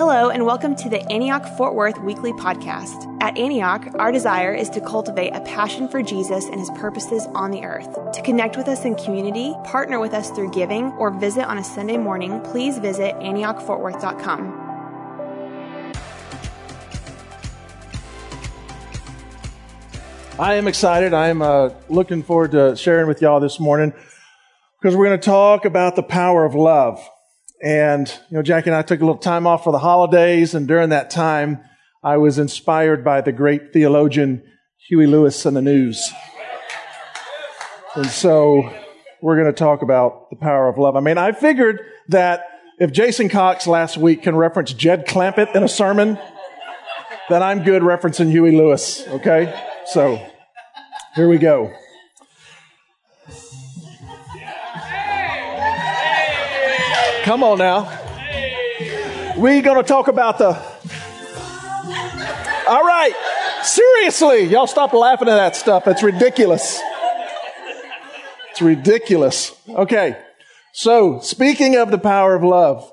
Hello, and welcome to the Antioch Fort Worth Weekly Podcast. At Antioch, our desire is to cultivate a passion for Jesus and his purposes on the earth. To connect with us in community, partner with us through giving, or visit on a Sunday morning, please visit AntiochFortWorth.com. I am excited. I am uh, looking forward to sharing with y'all this morning because we're going to talk about the power of love. And, you know, Jackie and I took a little time off for the holidays, and during that time, I was inspired by the great theologian Huey Lewis and the news. And so we're going to talk about the power of love. I mean, I figured that if Jason Cox last week can reference Jed Clampett in a sermon, then I'm good referencing Huey Lewis, okay? So here we go. Come on now. We're going to talk about the. All right. Seriously, y'all stop laughing at that stuff. It's ridiculous. It's ridiculous. Okay. So, speaking of the power of love.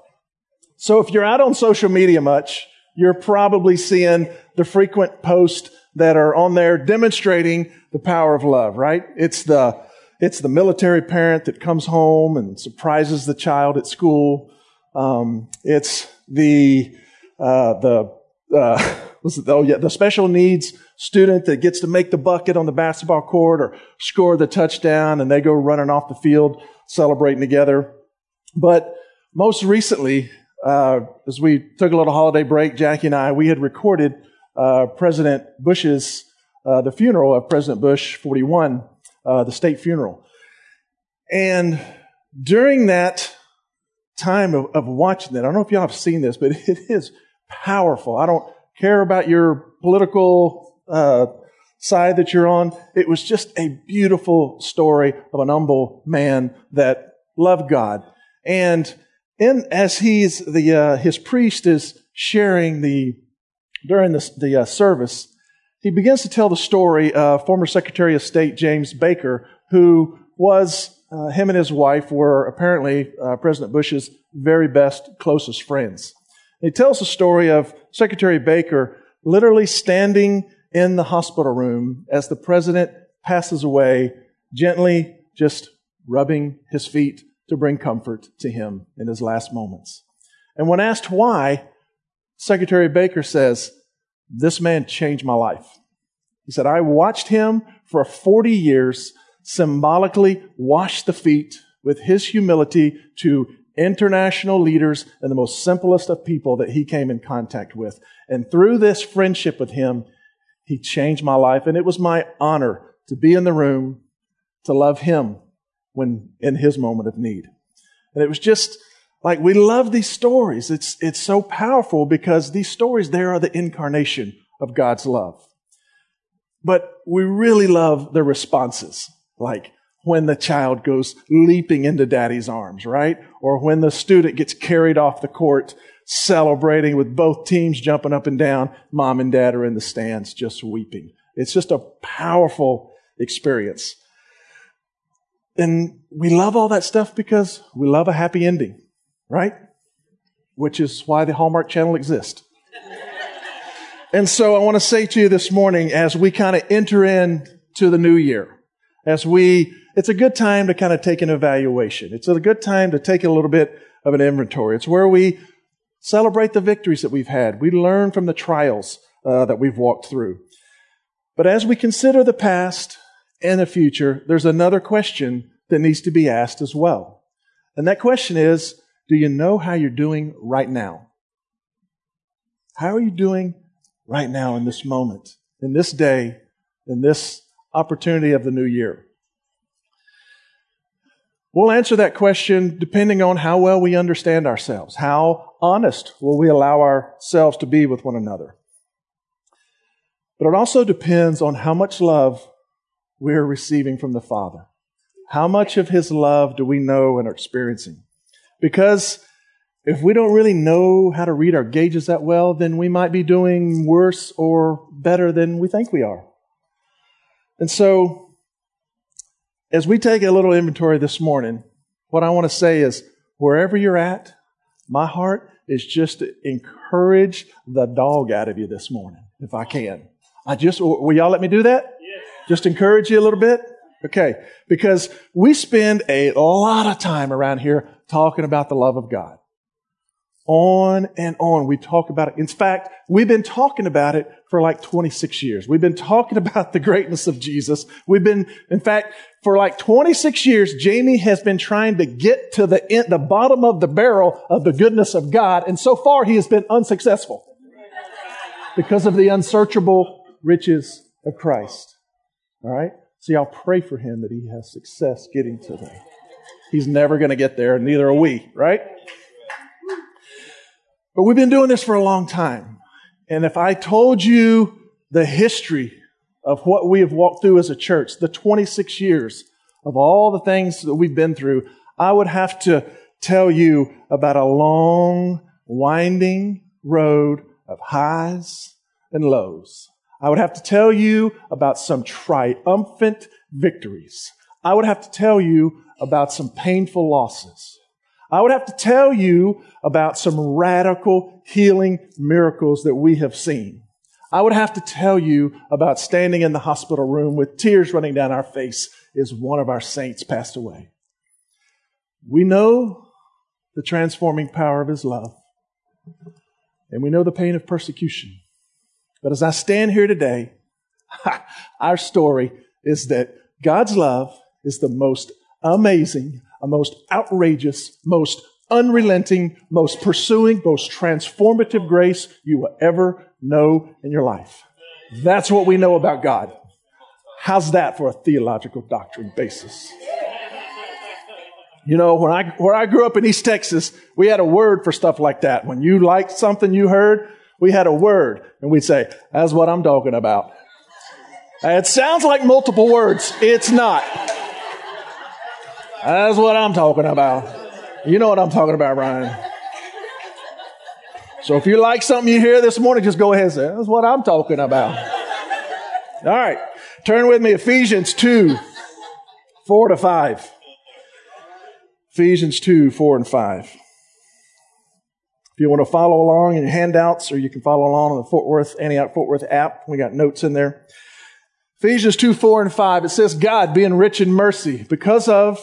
So, if you're out on social media much, you're probably seeing the frequent posts that are on there demonstrating the power of love, right? It's the it's the military parent that comes home and surprises the child at school. Um, it's the uh, the uh, oh yeah the special needs student that gets to make the bucket on the basketball court or score the touchdown, and they go running off the field celebrating together. But most recently, uh, as we took a little holiday break, Jackie and I, we had recorded uh, President Bush's uh, the funeral of President Bush 41 uh, the state funeral. And during that time of, of watching that, I don't know if y'all have seen this, but it is powerful. I don't care about your political uh, side that you're on. It was just a beautiful story of an humble man that loved God. And in, as he's the, uh, his priest is sharing the, during the, the uh, service, he begins to tell the story of former Secretary of State James Baker, who was, uh, him and his wife were apparently uh, President Bush's very best, closest friends. he tells the story of Secretary Baker literally standing in the hospital room as the president passes away, gently just rubbing his feet to bring comfort to him in his last moments. And when asked why, Secretary Baker says, this man changed my life. He said, I watched him for 40 years symbolically wash the feet with his humility to international leaders and the most simplest of people that he came in contact with. And through this friendship with him, he changed my life. And it was my honor to be in the room to love him when in his moment of need. And it was just like we love these stories. It's, it's so powerful because these stories there are the incarnation of God's love. But we really love the responses, like when the child goes leaping into daddy's arms, right? Or when the student gets carried off the court celebrating with both teams jumping up and down. Mom and dad are in the stands just weeping. It's just a powerful experience. And we love all that stuff because we love a happy ending right? Which is why the Hallmark Channel exists. and so I want to say to you this morning, as we kind of enter into the new year, as we, it's a good time to kind of take an evaluation. It's a good time to take a little bit of an inventory. It's where we celebrate the victories that we've had. We learn from the trials uh, that we've walked through. But as we consider the past and the future, there's another question that needs to be asked as well. And that question is, do you know how you're doing right now? How are you doing right now in this moment, in this day, in this opportunity of the new year? We'll answer that question depending on how well we understand ourselves. How honest will we allow ourselves to be with one another? But it also depends on how much love we're receiving from the Father. How much of His love do we know and are experiencing? Because if we don't really know how to read our gauges that well, then we might be doing worse or better than we think we are. And so, as we take a little inventory this morning, what I want to say is wherever you're at, my heart is just to encourage the dog out of you this morning, if I can. I just, will y'all let me do that? Yes. Just encourage you a little bit? Okay. Because we spend a lot of time around here talking about the love of God. On and on. We talk about it. In fact, we've been talking about it for like 26 years. We've been talking about the greatness of Jesus. We've been, in fact, for like 26 years, Jamie has been trying to get to the end, the bottom of the barrel of the goodness of God. And so far, he has been unsuccessful because of the unsearchable riches of Christ. All right? See, I'll pray for him that he has success getting to there. He's never going to get there, and neither are we, right? But we've been doing this for a long time. And if I told you the history of what we have walked through as a church, the 26 years of all the things that we've been through, I would have to tell you about a long, winding road of highs and lows. I would have to tell you about some triumphant victories. I would have to tell you about some painful losses. I would have to tell you about some radical healing miracles that we have seen. I would have to tell you about standing in the hospital room with tears running down our face as one of our saints passed away. We know the transforming power of his love, and we know the pain of persecution. But as I stand here today, our story is that God's love is the most amazing, a most outrageous, most unrelenting, most pursuing, most transformative grace you will ever know in your life. That's what we know about God. How's that for a theological doctrine basis? You know, when I, where I grew up in East Texas, we had a word for stuff like that. When you liked something you heard, we had a word and we'd say, that's what I'm talking about. It sounds like multiple words. It's not. That's what I'm talking about. You know what I'm talking about, Ryan. So if you like something you hear this morning, just go ahead and say, that's what I'm talking about. All right. Turn with me, Ephesians 2, 4 to 5. Ephesians 2, 4 and 5. If you want to follow along in your handouts, or you can follow along on the Fort Worth, Antioch Fort Worth app, we got notes in there. Ephesians 2, 4 and 5, it says, God being rich in mercy because of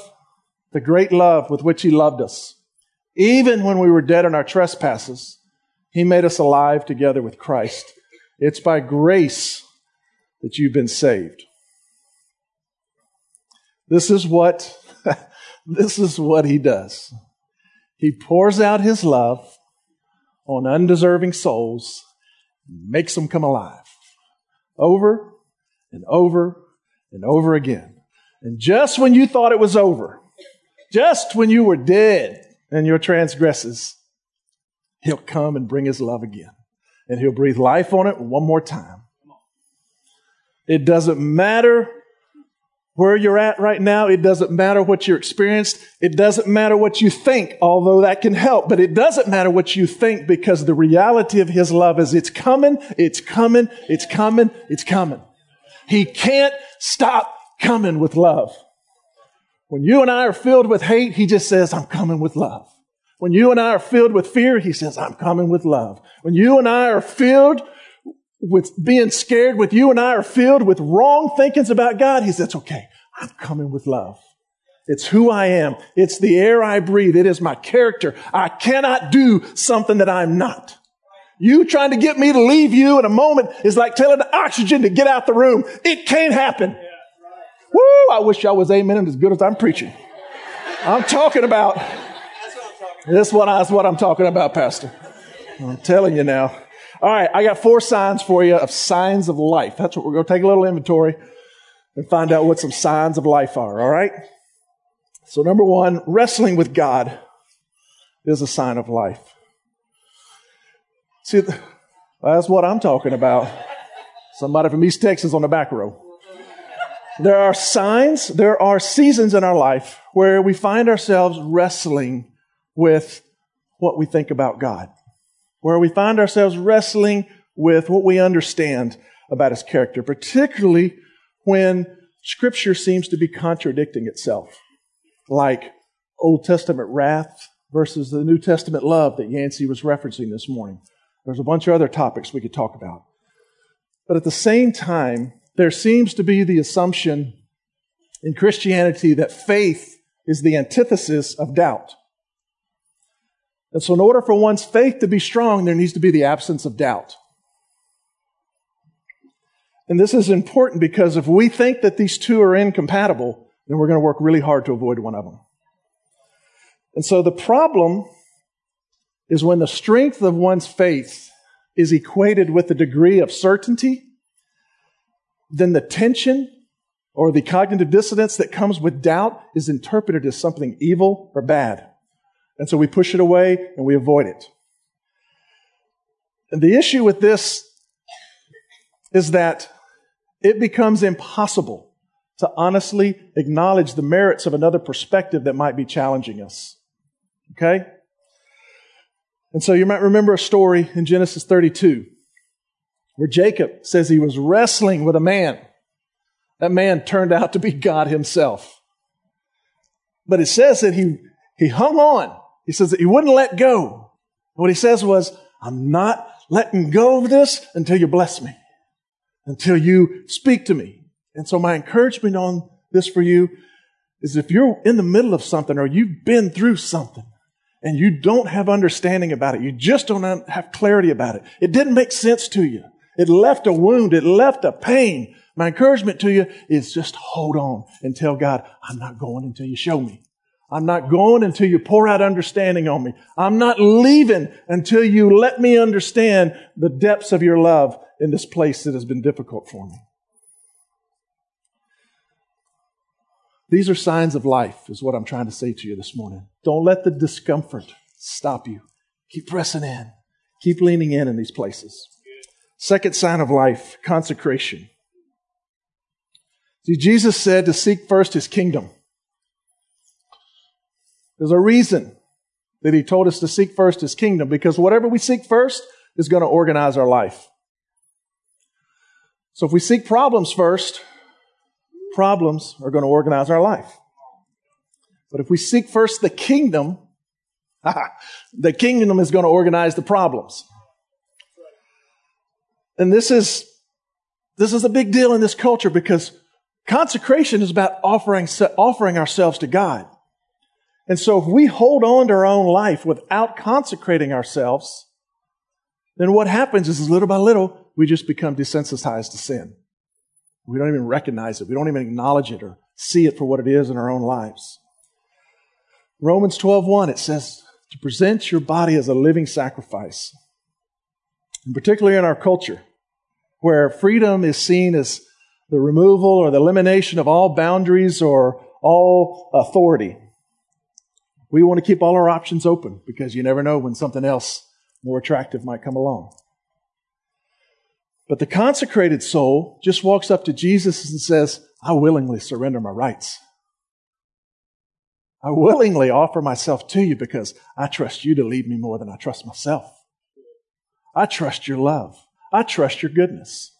the great love with which he loved us. Even when we were dead in our trespasses, he made us alive together with Christ. It's by grace that you've been saved. This is what, this is what he does. He pours out his love on undeserving souls, makes them come alive over and over and over again. And just when you thought it was over, just when you were dead in your transgresses, He'll come and bring His love again. And He'll breathe life on it one more time. It doesn't matter where you're at right now. It doesn't matter what you experienced. It doesn't matter what you think, although that can help. But it doesn't matter what you think because the reality of His love is it's coming, it's coming, it's coming, it's coming. He can't stop coming with love. When you and I are filled with hate, he just says, I'm coming with love. When you and I are filled with fear, he says, I'm coming with love. When you and I are filled with being scared, with you and I are filled with wrong thinkings about God, he says, "It's okay, I'm coming with love. It's who I am. It's the air I breathe. It is my character. I cannot do something that I'm not. You trying to get me to leave you in a moment is like telling the oxygen to get out the room. It can't happen. Woo! I wish y'all was amen and as good as I'm preaching. I'm talking about. That's what I, that's what I'm talking about, Pastor. I'm telling you now. All right, I got four signs for you of signs of life. That's what we're going to take a little inventory and find out what some signs of life are. All right. So number one, wrestling with God is a sign of life. See, that's what I'm talking about. Somebody from East Texas on the back row. There are signs, there are seasons in our life where we find ourselves wrestling with what we think about God, where we find ourselves wrestling with what we understand about His character, particularly when Scripture seems to be contradicting itself, like Old Testament wrath versus the New Testament love that Yancey was referencing this morning. There's a bunch of other topics we could talk about. But at the same time, there seems to be the assumption in Christianity that faith is the antithesis of doubt. And so, in order for one's faith to be strong, there needs to be the absence of doubt. And this is important because if we think that these two are incompatible, then we're going to work really hard to avoid one of them. And so the problem is when the strength of one's faith is equated with the degree of certainty, then the tension or the cognitive dissonance that comes with doubt is interpreted as something evil or bad. And so we push it away and we avoid it. And the issue with this is that it becomes impossible to honestly acknowledge the merits of another perspective that might be challenging us. Okay? And so you might remember a story in Genesis 32 where Jacob says he was wrestling with a man. That man turned out to be God himself. But it says that he, he hung on. He says that he wouldn't let go. What he says was, I'm not letting go of this until you bless me, until you speak to me. And so my encouragement on this for you is if you're in the middle of something or you've been through something, and you don't have understanding about it. You just don't have clarity about it. It didn't make sense to you. It left a wound. It left a pain. My encouragement to you is just hold on and tell God, I'm not going until you show me. I'm not going until you pour out understanding on me. I'm not leaving until you let me understand the depths of your love in this place that has been difficult for me. These are signs of life, is what I'm trying to say to you this morning. Don't let the discomfort stop you. Keep pressing in. Keep leaning in in these places. Second sign of life, consecration. See, Jesus said to seek first his kingdom. There's a reason that he told us to seek first his kingdom because whatever we seek first is going to organize our life. So if we seek problems first, problems are going to organize our life. But if we seek first the kingdom, the kingdom is going to organize the problems. And this is, this is a big deal in this culture because consecration is about offering, offering ourselves to God. And so if we hold on to our own life without consecrating ourselves, then what happens is little by little, we just become desensitized to sin. We don't even recognize it. We don't even acknowledge it or see it for what it is in our own lives. Romans 12:1 it says to present your body as a living sacrifice. And particularly in our culture where freedom is seen as the removal or the elimination of all boundaries or all authority. We want to keep all our options open because you never know when something else more attractive might come along. But the consecrated soul just walks up to Jesus and says, I willingly surrender my rights. I willingly offer myself to you because I trust you to lead me more than I trust myself. I trust your love. I trust your goodness.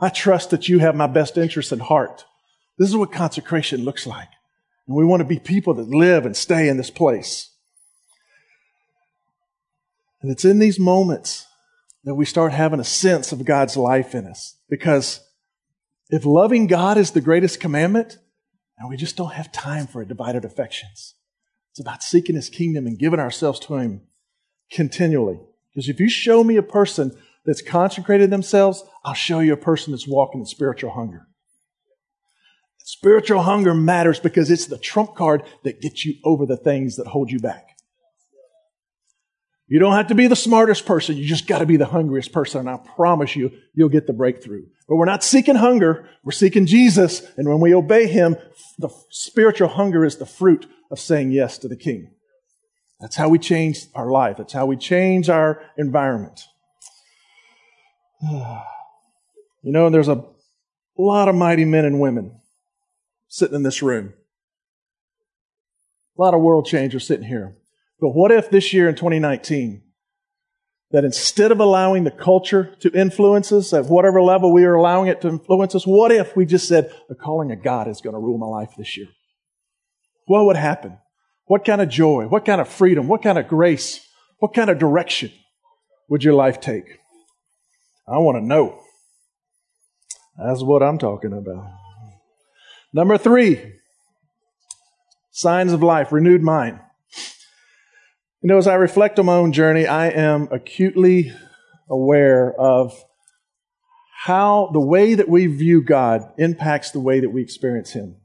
I trust that you have my best interest at heart. This is what consecration looks like. And we want to be people that live and stay in this place. And it's in these moments that we start having a sense of God's life in us. Because if loving God is the greatest commandment, and we just don't have time for divided affections. It's about seeking His kingdom and giving ourselves to Him continually. Because if you show me a person that's consecrated themselves, I'll show you a person that's walking in spiritual hunger. Spiritual hunger matters because it's the trump card that gets you over the things that hold you back. You don't have to be the smartest person. You just got to be the hungriest person. And I promise you, you'll get the breakthrough. But we're not seeking hunger. We're seeking Jesus. And when we obey him, the spiritual hunger is the fruit of saying yes to the king. That's how we change our life. That's how we change our environment. You know, there's a lot of mighty men and women sitting in this room. A lot of world changers sitting here. But what if this year in 2019, that instead of allowing the culture to influence us at whatever level we are allowing it to influence us, what if we just said, the calling of God is going to rule my life this year? What would happen? What kind of joy? What kind of freedom? What kind of grace? What kind of direction would your life take? I want to know. That's what I'm talking about. Number three, signs of life, renewed mind. You know, as I reflect on my own journey, I am acutely aware of how the way that we view God impacts the way that we experience Him.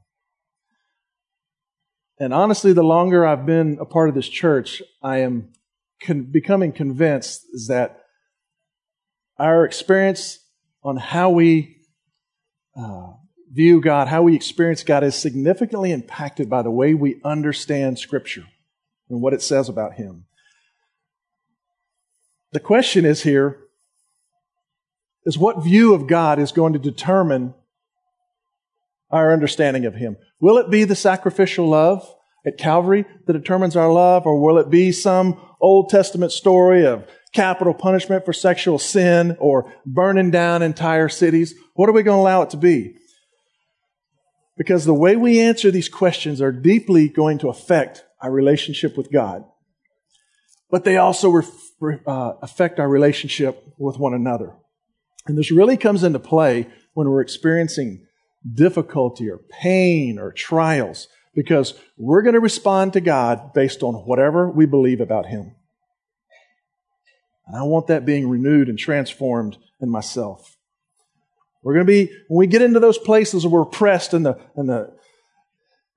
And honestly, the longer I've been a part of this church, I am con- becoming convinced is that our experience on how we uh, view God, how we experience God, is significantly impacted by the way we understand Scripture and what it says about Him. The question is here is what view of God is going to determine our understanding of Him? Will it be the sacrificial love at Calvary that determines our love, or will it be some Old Testament story of capital punishment for sexual sin or burning down entire cities? What are we going to allow it to be? Because the way we answer these questions are deeply going to affect our relationship with God. But they also re- uh, affect our relationship with one another. And this really comes into play when we're experiencing difficulty or pain or trials because we're going to respond to God based on whatever we believe about Him. And I want that being renewed and transformed in myself. We're going to be, when we get into those places where we're pressed and the, and the,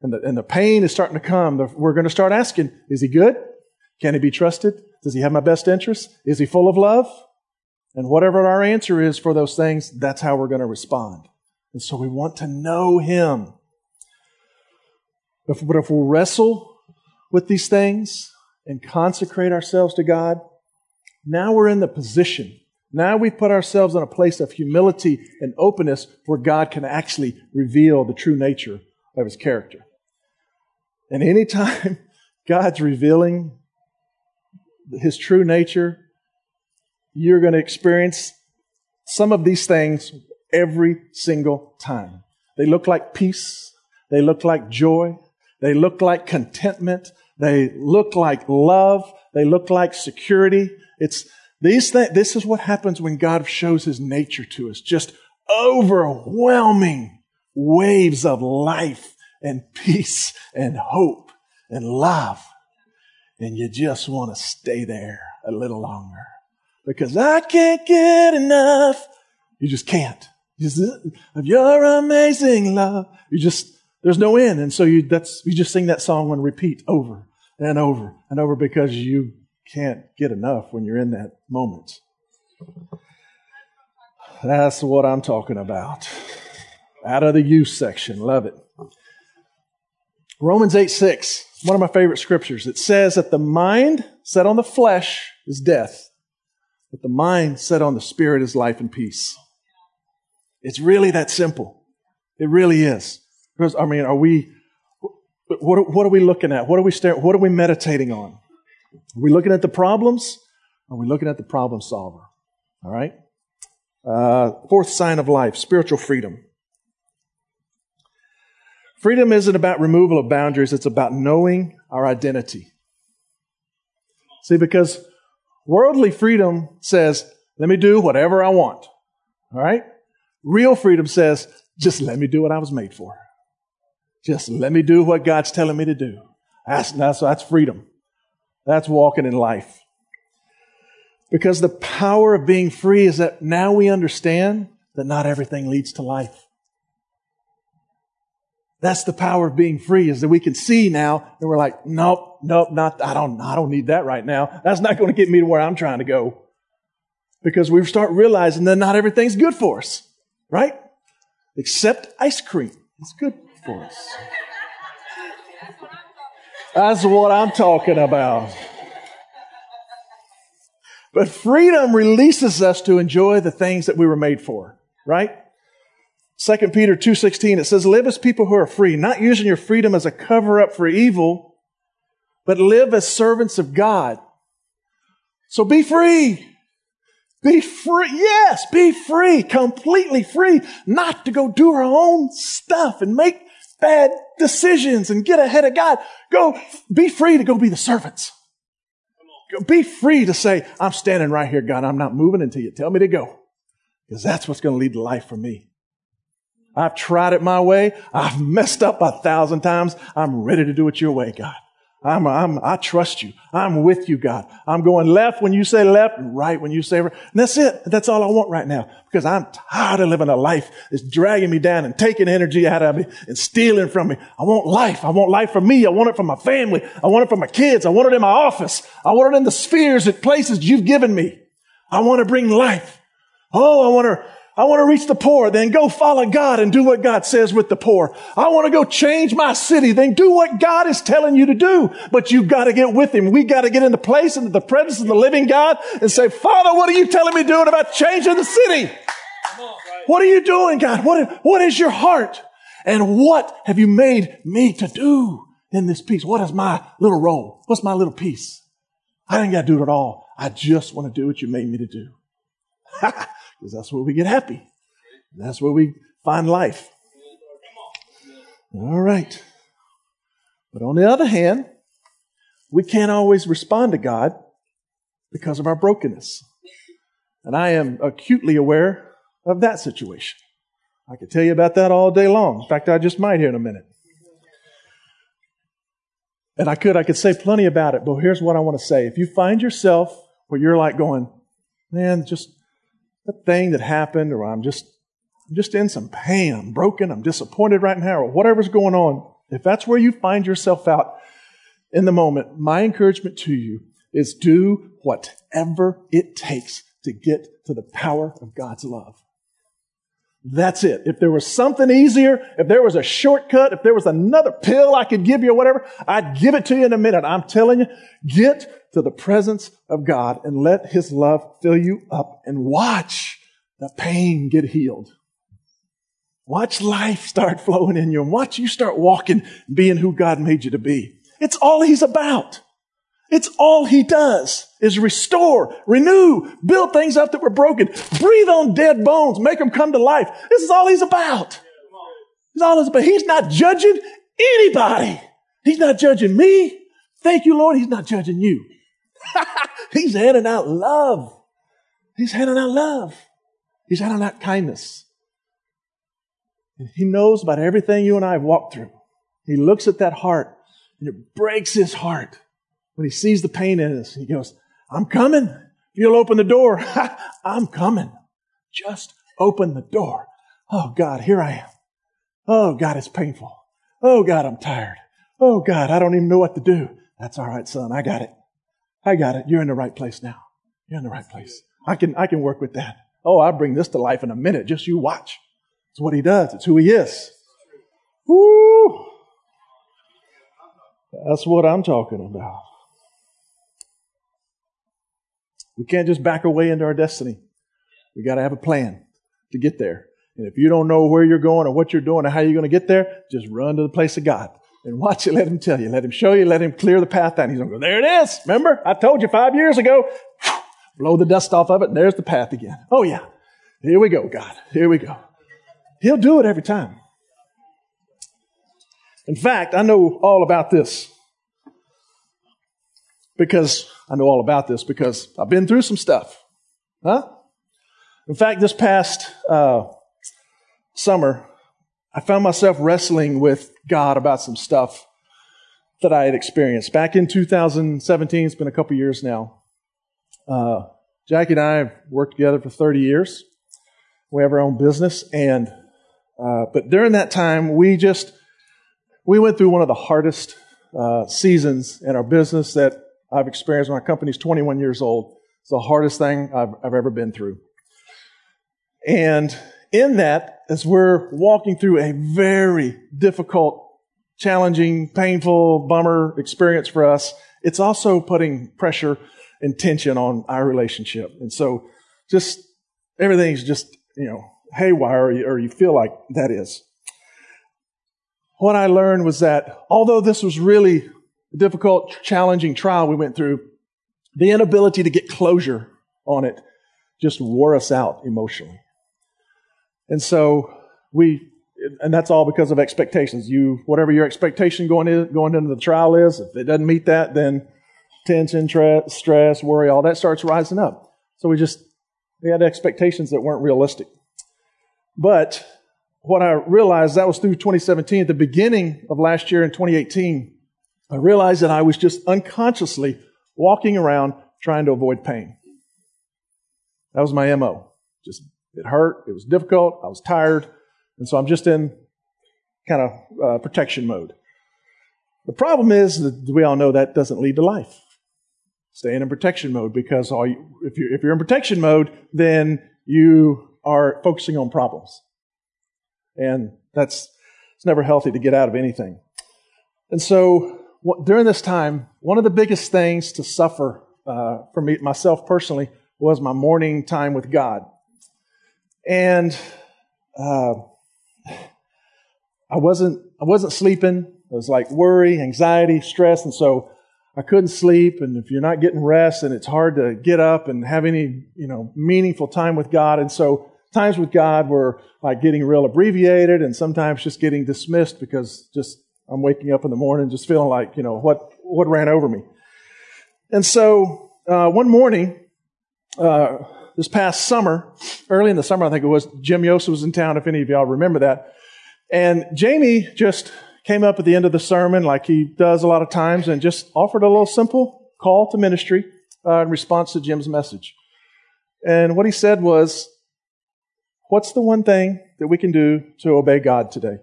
and the, and the pain is starting to come, we're going to start asking, is he good? Can he be trusted? Does he have my best interest? Is he full of love? And whatever our answer is for those things, that's how we're going to respond. And so we want to know him. If, but if we wrestle with these things and consecrate ourselves to God, now we're in the position now we've put ourselves in a place of humility and openness where God can actually reveal the true nature of his character. And anytime God's revealing his true nature, you're going to experience some of these things every single time. They look like peace. They look like joy. They look like contentment. They look like love. They look like security. It's, these th- this is what happens when God shows his nature to us. Just overwhelming waves of life and peace and hope and love. And you just want to stay there a little longer because I can't get enough. You just can't. Of your amazing love. You just, there's no end. And so you, that's, you just sing that song on repeat over and over and over because you can't get enough when you're in that moment. That's what I'm talking about. Out of the use section. Love it. Romans 8 6, one of my favorite scriptures. It says that the mind set on the flesh is death, but the mind set on the spirit is life and peace. It's really that simple. It really is. Because, I mean, are we, what, what are we looking at? What are we staring, what are we meditating on? Are we looking at the problems? Are we looking at the problem solver? All right? Uh, fourth sign of life spiritual freedom. Freedom isn't about removal of boundaries, it's about knowing our identity. See, because worldly freedom says, let me do whatever I want. All right? Real freedom says, just let me do what I was made for. Just let me do what God's telling me to do. That's, that's, that's freedom. That's walking in life. Because the power of being free is that now we understand that not everything leads to life. That's the power of being free is that we can see now and we're like, nope, nope, not, I don't, I don't need that right now. That's not going to get me to where I'm trying to go. Because we start realizing that not everything's good for us, right? Except ice cream. It's good for us. That's what I'm talking about. But freedom releases us to enjoy the things that we were made for, right? 2 Peter 2.16, it says, live as people who are free, not using your freedom as a cover up for evil, but live as servants of God. So be free. Be free. Yes, be free, completely free, not to go do our own stuff and make bad decisions and get ahead of God. Go, be free to go be the servants. Be free to say, I'm standing right here, God. I'm not moving until you tell me to go. Because that's what's going to lead to life for me. I've tried it my way. I've messed up a thousand times. I'm ready to do it your way, God. I'm, I'm, I trust you. I'm with you, God. I'm going left when you say left and right when you say right. And that's it. That's all I want right now because I'm tired of living a life that's dragging me down and taking energy out of me and stealing from me. I want life. I want life for me. I want it for my family. I want it for my kids. I want it in my office. I want it in the spheres and places you've given me. I want to bring life. Oh, I want to I want to reach the poor, then go follow God and do what God says with the poor. I want to go change my city, then do what God is telling you to do. But you've got to get with Him. We got to get in the place into the presence of the living God and say, Father, what are you telling me doing about changing the city? What are you doing, God? What, what is your heart? And what have you made me to do in this piece? What is my little role? What's my little piece? I ain't got to do it at all. I just want to do what you made me to do. because that's where we get happy. That's where we find life. All right. But on the other hand, we can't always respond to God because of our brokenness. And I am acutely aware of that situation. I could tell you about that all day long. In fact, I just might here in a minute. And I could, I could say plenty about it, but here's what I want to say. If you find yourself where you're like going, man, just that thing that happened, or I'm just, I'm just in some pain, I'm broken, I'm disappointed right now, or whatever's going on, if that's where you find yourself out in the moment, my encouragement to you is do whatever it takes to get to the power of God's love. That's it. If there was something easier, if there was a shortcut, if there was another pill I could give you or whatever, I'd give it to you in a minute. I'm telling you, get to the presence of God and let His love fill you up and watch the pain get healed. Watch life start flowing in you and watch you start walking, being who God made you to be. It's all He's about. It's all he does is restore, renew, build things up that were broken, breathe on dead bones, make them come to life. This is all he's about. He's all he's about. He's not judging anybody. He's not judging me. Thank you, Lord. He's not judging you. he's handing out love. He's handing out love. He's handing out kindness. And he knows about everything you and I have walked through. He looks at that heart and it breaks his heart when he sees the pain in us, he goes, I'm coming. If you'll open the door, I'm coming. Just open the door. Oh God, here I am. Oh God, it's painful. Oh God, I'm tired. Oh God, I don't even know what to do. That's all right, son. I got it. I got it. You're in the right place now. You're in the right place. I can, I can work with that. Oh, I'll bring this to life in a minute. Just you watch. It's what he does. It's who he is. Woo! That's what I'm talking about. We can't just back away into our destiny. We got to have a plan to get there. And if you don't know where you're going or what you're doing or how you're going to get there, just run to the place of God and watch it. Let Him tell you. Let Him show you. Let Him clear the path down. He's going to go, there it is. Remember? I told you five years ago. Blow the dust off of it and there's the path again. Oh yeah. Here we go, God. Here we go. He'll do it every time. In fact, I know all about this because I know all about this because I've been through some stuff. Huh? In fact, this past uh, summer, I found myself wrestling with God about some stuff that I had experienced. Back in 2017, it's been a couple years now. Uh, Jackie and I have worked together for 30 years. We have our own business, and uh, but during that time, we just we went through one of the hardest uh, seasons in our business that I've experienced. My company's 21 years old. It's the hardest thing I've, I've ever been through. And in that, as we're walking through a very difficult, challenging, painful, bummer experience for us, it's also putting pressure and tension on our relationship. And so just everything's just, you know, haywire, or you, or you feel like that is. What I learned was that although this was really a difficult, challenging trial we went through, the inability to get closure on it just wore us out emotionally. And so we, and that's all because of expectations. You, whatever your expectation going in, going into the trial is, if it doesn't meet that, then tension, tra- stress, worry, all that starts rising up. So we just, we had expectations that weren't realistic. But what I realized that was through 2017. At the beginning of last year in 2018, I realized that I was just unconsciously walking around trying to avoid pain. That was my MO. Just, it hurt. It was difficult. I was tired. And so I'm just in kind of uh, protection mode. The problem is that we all know that doesn't lead to life. Staying in protection mode because you, if, you're, if you're in protection mode, then you are focusing on problems. And that's it's never healthy to get out of anything. And so what, during this time, one of the biggest things to suffer uh, for me myself personally was my morning time with God. And uh, I wasn't I wasn't sleeping. It was like worry, anxiety, stress, and so I couldn't sleep. And if you're not getting rest, and it's hard to get up and have any you know meaningful time with God. And so times with God were like getting real abbreviated, and sometimes just getting dismissed because just I'm waking up in the morning just feeling like you know what what ran over me. And so uh, one morning. Uh, this past summer, early in the summer, I think it was, Jim Yost was in town, if any of y'all remember that. And Jamie just came up at the end of the sermon, like he does a lot of times, and just offered a little simple call to ministry uh, in response to Jim's message. And what he said was, What's the one thing that we can do to obey God today?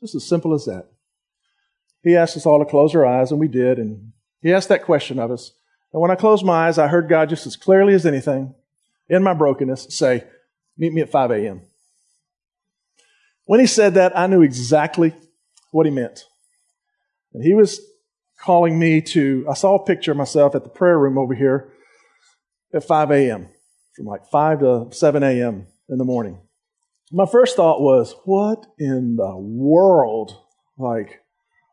Just as simple as that. He asked us all to close our eyes, and we did, and he asked that question of us. And when I closed my eyes, I heard God just as clearly as anything in my brokenness say, Meet me at 5 a.m. When he said that, I knew exactly what he meant. And he was calling me to, I saw a picture of myself at the prayer room over here at 5 a.m., from like 5 to 7 a.m. in the morning. My first thought was, what in the world? Like,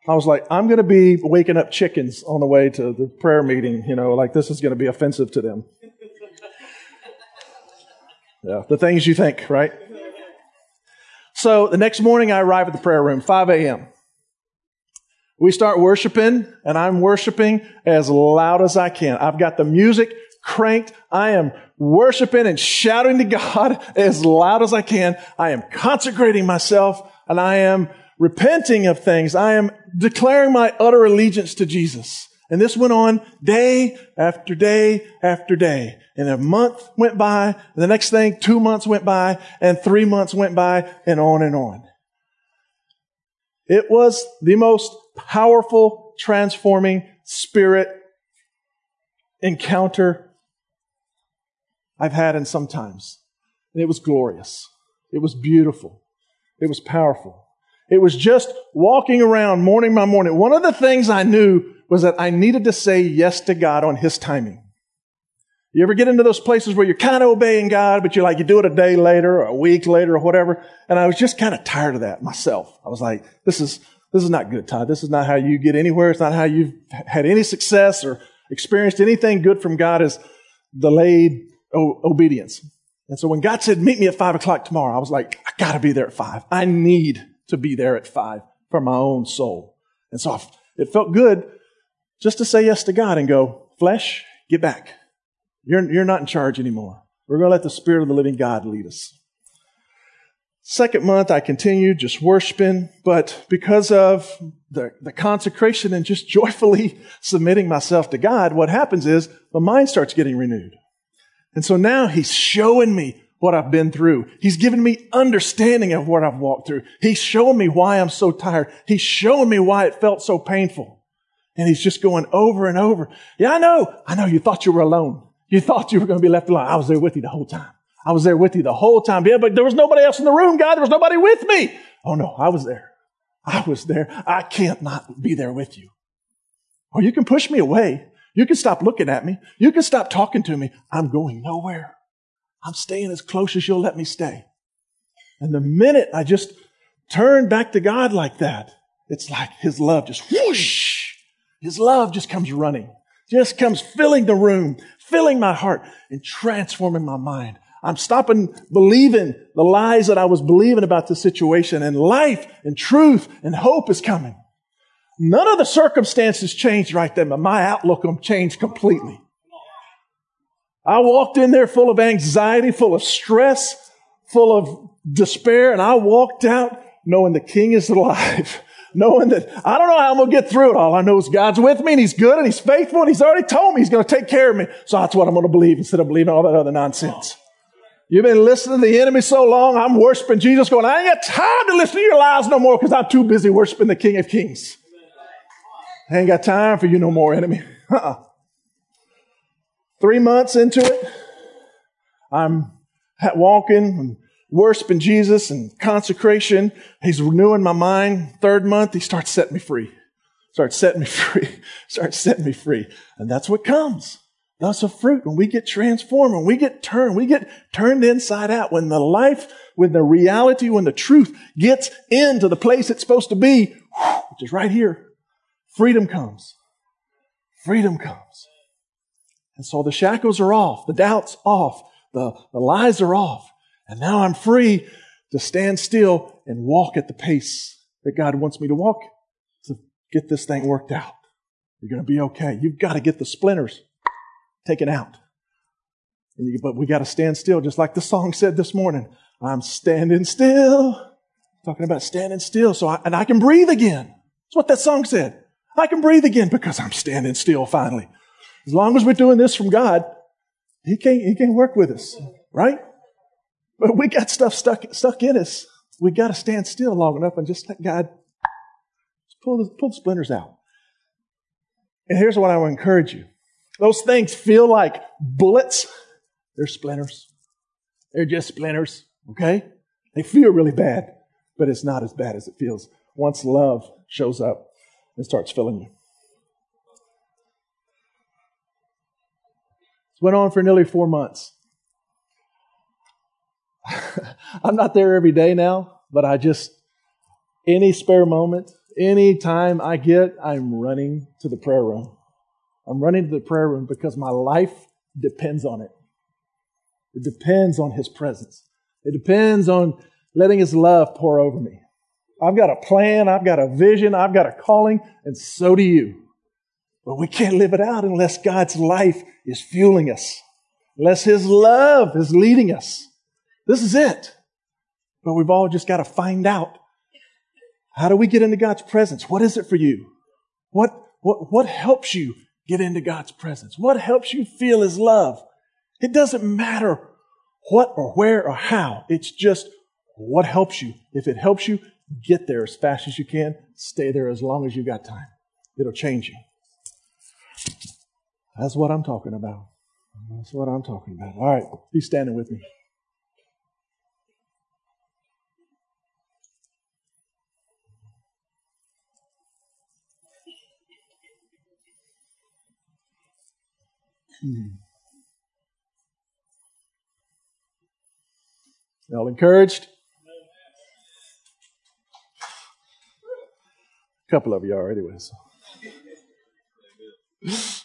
I was like, I'm going to be waking up chickens on the way to the prayer meeting, you know, like this is going to be offensive to them. Yeah, the things you think, right? So the next morning I arrive at the prayer room, 5 a.m. We start worshiping, and I'm worshiping as loud as I can. I've got the music cranked. I am worshiping and shouting to God as loud as I can. I am consecrating myself, and I am repenting of things. I am declaring my utter allegiance to Jesus. And this went on day after day after day. And a month went by, and the next thing, two months went by, and three months went by, and on and on. It was the most powerful, transforming spirit encounter I've had in some times. And it was glorious. It was beautiful. It was powerful. It was just walking around morning by morning. One of the things I knew was that I needed to say yes to God on His timing. You ever get into those places where you're kind of obeying God, but you're like, you do it a day later or a week later or whatever? And I was just kind of tired of that myself. I was like, this is, this is not good, Todd. This is not how you get anywhere. It's not how you've had any success or experienced anything good from God is delayed o- obedience. And so when God said, meet me at five o'clock tomorrow, I was like, I gotta be there at five. I need to be there at five for my own soul. And so it felt good just to say yes to God and go, flesh, get back. You're, you're not in charge anymore. We're going to let the Spirit of the living God lead us. Second month, I continued just worshiping, but because of the, the consecration and just joyfully submitting myself to God, what happens is my mind starts getting renewed. And so now He's showing me what I've been through. He's given me understanding of what I've walked through. He's showing me why I'm so tired. He's showing me why it felt so painful. And he's just going over and over. Yeah, I know. I know you thought you were alone. You thought you were going to be left alone. I was there with you the whole time. I was there with you the whole time. Yeah, but there was nobody else in the room, God. There was nobody with me. Oh no, I was there. I was there. I can't not be there with you. Or you can push me away. You can stop looking at me. You can stop talking to me. I'm going nowhere. I'm staying as close as you'll let me stay. And the minute I just turn back to God like that, it's like His love just whoosh. His love just comes running, just comes filling the room, filling my heart, and transforming my mind. I'm stopping believing the lies that I was believing about the situation and life and truth and hope is coming. None of the circumstances changed right then, but my outlook on changed completely. I walked in there full of anxiety, full of stress, full of despair, and I walked out knowing the king is alive. knowing that I don't know how I'm going to get through it. All I know is God's with me and He's good and He's faithful and He's already told me He's going to take care of me. So that's what I'm going to believe instead of believing all that other nonsense. You've been listening to the enemy so long, I'm worshiping Jesus going, I ain't got time to listen to your lies no more because I'm too busy worshiping the King of Kings. I ain't got time for you no more, enemy. Uh-uh. Three months into it, I'm walking and worshiping Jesus and consecration. He's renewing my mind. Third month, he starts setting me free. Starts setting me free. starts setting me free. And that's what comes. That's a fruit. When we get transformed, when we get turned, we get turned inside out. When the life, when the reality, when the truth gets into the place it's supposed to be, which is right here, freedom comes. Freedom comes. And so the shackles are off, the doubts off, the, the lies are off. And now I'm free to stand still and walk at the pace that God wants me to walk to get this thing worked out. You're going to be okay. You've got to get the splinters taken out. You, but we got to stand still, just like the song said this morning. I'm standing still. Talking about standing still, so I, and I can breathe again. That's what that song said. I can breathe again because I'm standing still finally. As long as we're doing this from God, He can't, He can't work with us, right? But we got stuff stuck, stuck in us. We got to stand still long enough and just let God pull the, pull the splinters out. And here's what I to encourage you. Those things feel like bullets. They're splinters. They're just splinters, okay? They feel really bad, but it's not as bad as it feels once love shows up and starts filling you. It went on for nearly four months. I'm not there every day now, but I just, any spare moment, any time I get, I'm running to the prayer room. I'm running to the prayer room because my life depends on it. It depends on His presence. It depends on letting His love pour over me. I've got a plan, I've got a vision, I've got a calling, and so do you. But we can't live it out unless God's life is fueling us, unless His love is leading us. This is it. But we've all just got to find out how do we get into God's presence? What is it for you? What, what, what helps you get into God's presence? What helps you feel His love? It doesn't matter what or where or how. It's just what helps you. If it helps you, get there as fast as you can. Stay there as long as you've got time. It'll change you. That's what I'm talking about. That's what I'm talking about. All right, be standing with me. Hmm. Y'all encouraged? A couple of are, anyways. So,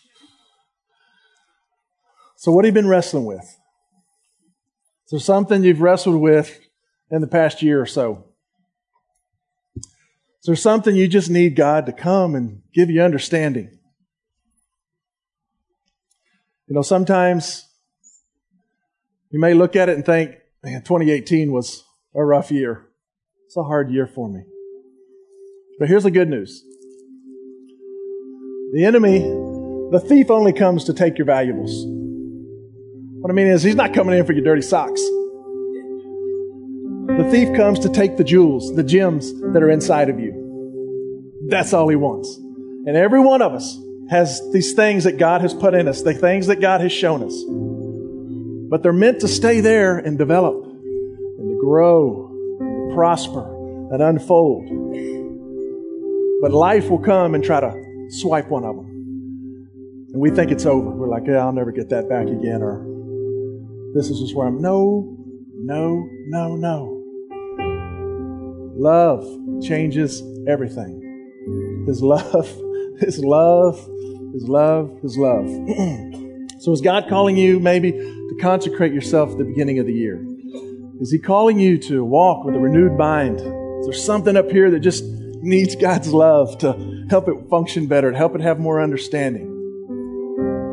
what have you been wrestling with? Is there something you've wrestled with in the past year or so? Is there something you just need God to come and give you understanding? You know, sometimes you may look at it and think, man, 2018 was a rough year. It's a hard year for me. But here's the good news the enemy, the thief only comes to take your valuables. What I mean is, he's not coming in for your dirty socks. The thief comes to take the jewels, the gems that are inside of you. That's all he wants. And every one of us has these things that God has put in us, the things that God has shown us. But they're meant to stay there and develop and to grow, and prosper, and unfold. But life will come and try to swipe one of them. And we think it's over. We're like, yeah, I'll never get that back again, or this is just where I'm. No, no, no, no. Love changes everything. His love, His love his love, His love. So is God calling you maybe to consecrate yourself at the beginning of the year? Is He calling you to walk with a renewed mind? Is there something up here that just needs God's love to help it function better, to help it have more understanding?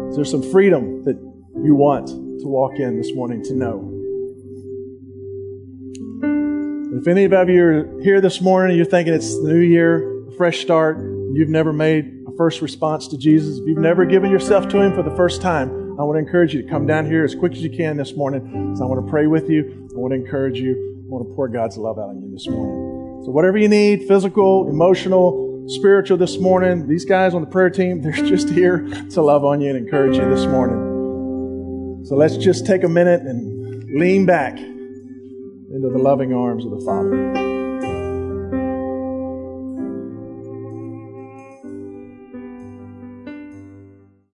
Is there some freedom that you want to walk in this morning to know? If any of you are here this morning you're thinking it's the new year, a fresh start, you've never made a first response to Jesus, if you've never given yourself to Him for the first time, I want to encourage you to come down here as quick as you can this morning. So I want to pray with you. I want to encourage you. I want to pour God's love out on you this morning. So whatever you need, physical, emotional, spiritual this morning, these guys on the prayer team, they're just here to love on you and encourage you this morning. So let's just take a minute and lean back into the loving arms of the Father.